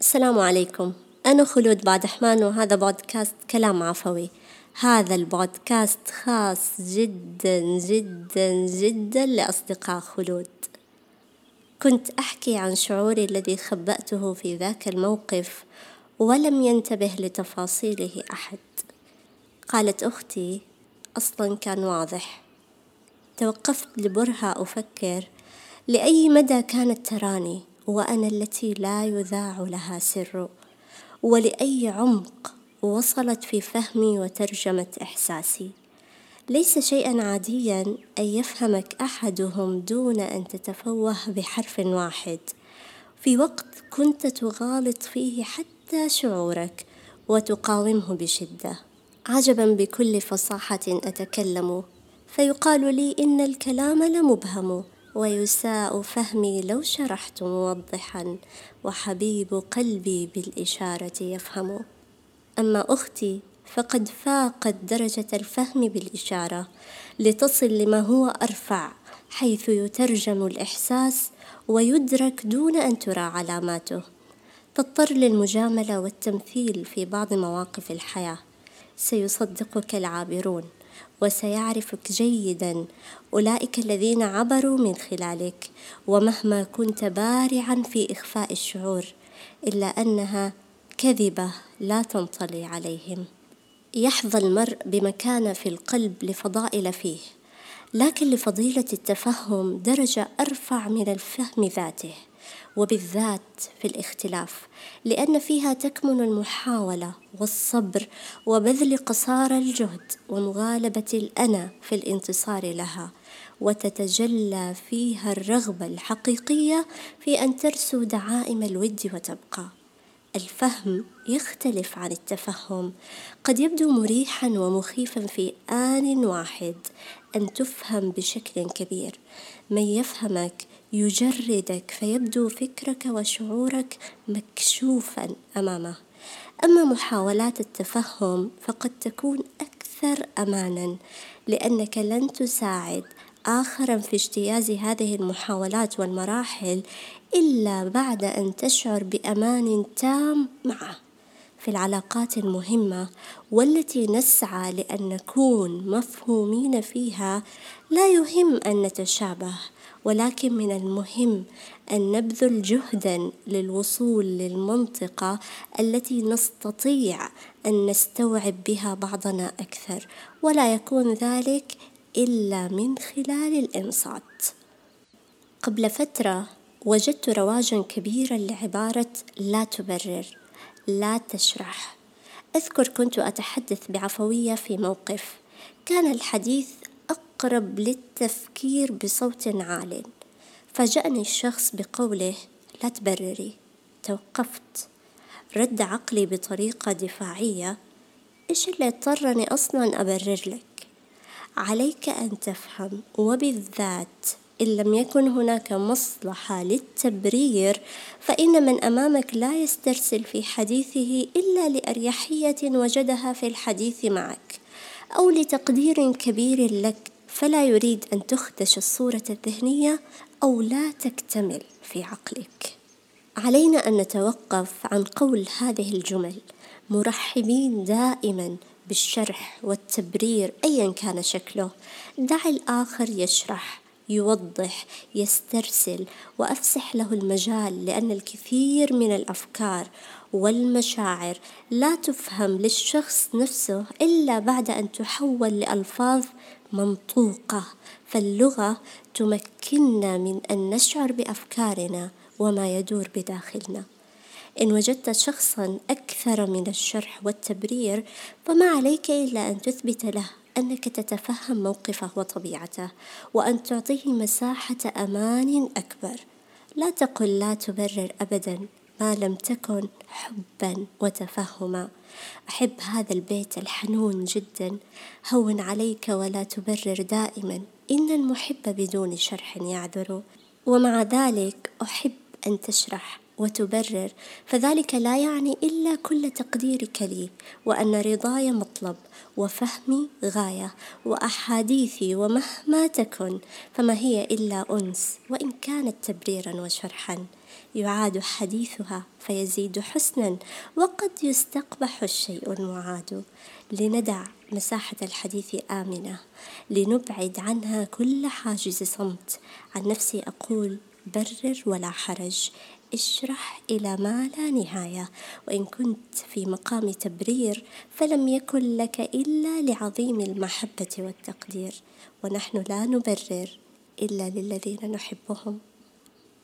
السلام عليكم. أنا خلود بعدحمان وهذا بودكاست كلام عفوي. هذا البودكاست خاص جدا جدا جدا لأصدقاء خلود. كنت أحكي عن شعوري الذي خبأته في ذاك الموقف ولم ينتبه لتفاصيله أحد. قالت أختي أصلا كان واضح. توقفت لبرهة أفكر لأي مدى كانت تراني؟ وأنا التي لا يذاع لها سر. ولأي عمق وصلت في فهمي وترجمة إحساسي. ليس شيئا عاديا أن يفهمك أحدهم دون أن تتفوه بحرف واحد. في وقت كنت تغالط فيه حتى شعورك وتقاومه بشدة. عجبا بكل فصاحة أتكلم. فيقال لي إن الكلام لمبهم. ويساء فهمي لو شرحت موضحا وحبيب قلبي بالإشارة يفهم. أما أختي فقد فاقت درجة الفهم بالإشارة لتصل لما هو أرفع حيث يترجم الإحساس ويدرك دون أن ترى علاماته. تضطر للمجاملة والتمثيل في بعض مواقف الحياة. سيصدقك العابرون. وسيعرفك جيدا. أولئك الذين عبروا من خلالك ومهما كنت بارعا في إخفاء الشعور إلا أنها كذبة لا تنطلي عليهم. يحظى المرء بمكانة في القلب لفضائل فيه لكن لفضيلة التفهم درجة أرفع من الفهم ذاته. وبالذات في الاختلاف لأن فيها تكمن المحاولة والصبر وبذل قصارى الجهد ومغالبة الأنا في الانتصار لها وتتجلى فيها الرغبة الحقيقية في أن ترسو دعائم الود وتبقى. الفهم يختلف عن التفهم قد يبدو مريحا ومخيفا في آن واحد أن تفهم بشكل كبير من يفهمك يجردك فيبدو فكرك وشعورك مكشوفا أمامه. أما محاولات التفهم فقد تكون أكثر امانا لأنك لن تساعد اخرا في اجتياز هذه المحاولات والمراحل إلا بعد أن تشعر بأمان تام معه. في العلاقات المهمة والتي نسعى لأن نكون مفهومين فيها لا يهم أن نتشابه. ولكن من المهم أن نبذل جهدا للوصول للمنطقة التي نستطيع أن نستوعب بها بعضنا أكثر ولا يكون ذلك إلا من خلال الإنصات. قبل فترة وجدت رواجا كبيرا لعبارة لا تبرر لا تشرح. أذكر كنت أتحدث بعفوية في موقف. كان الحديث أقرب للتفكير بصوت عال. فاجأني الشخص بقوله لا تبرري توقفت. رد عقلي بطريقة دفاعية. إيش اللي اضطرني أصلا أبرر لك؟ عليك أن تفهم وبالذات إن لم يكن هناك مصلحة للتبرير فإن من أمامك لا يسترسل في حديثه إلا لأريحية وجدها في الحديث معك أو لتقدير كبير لك فلا يريد أن تخدش الصورة الذهنية أو لا تكتمل في عقلك. علينا أن نتوقف عن قول هذه الجمل مرحبين دائما بالشرح والتبرير أيا كان شكله. دع الآخر يشرح يوضح يسترسل وأفسح له المجال لأن الكثير من الأفكار والمشاعر لا تفهم للشخص نفسه إلا بعد أن تحول لألفاظ منطوقة فاللغة تمكننا من أن نشعر بأفكارنا وما يدور بداخلنا. إن وجدت شخصا أكثر من الشرح والتبرير فما عليك إلا أن تثبت له أنك تتفهم موقفه وطبيعته وأن تعطيه مساحة أمان أكبر. لا تقل لا تبرر أبدا. ما لم تكن حبا وتفهما. أحب هذا البيت الحنون جدا. هون عليك ولا تبرر دائما. إن المحب بدون شرح يعذر. ومع ذلك أحب أن تشرح. وتبرر فذلك لا يعني إلا كل تقديرك لي وأن رضاي مطلب وفهمي غاية وأحاديثي ومهما تكن فما هي إلا أنس وإن كانت تبريرا وشرحا. يعاد حديثها فيزيد حسنا وقد يستقبح الشيء المعاد. لندع مساحة الحديث آمنة لنبعد عنها كل حاجز صمت. عن نفسي أقول برر ولا حرج. اشرح إلى ما لا نهاية. وإن كنت في مقام تبرير فلم يكن لك إلا لعظيم المحبة والتقدير. ونحن لا نبرر إلا للذين نحبهم.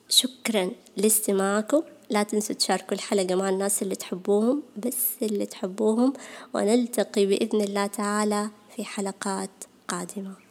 شكرا لاستماعكم. لا تنسوا تشاركوا الحلقة مع الناس اللي تحبوهم بس اللي تحبوهم. ونلتقي بإذن الله تعالى في حلقات قادمة.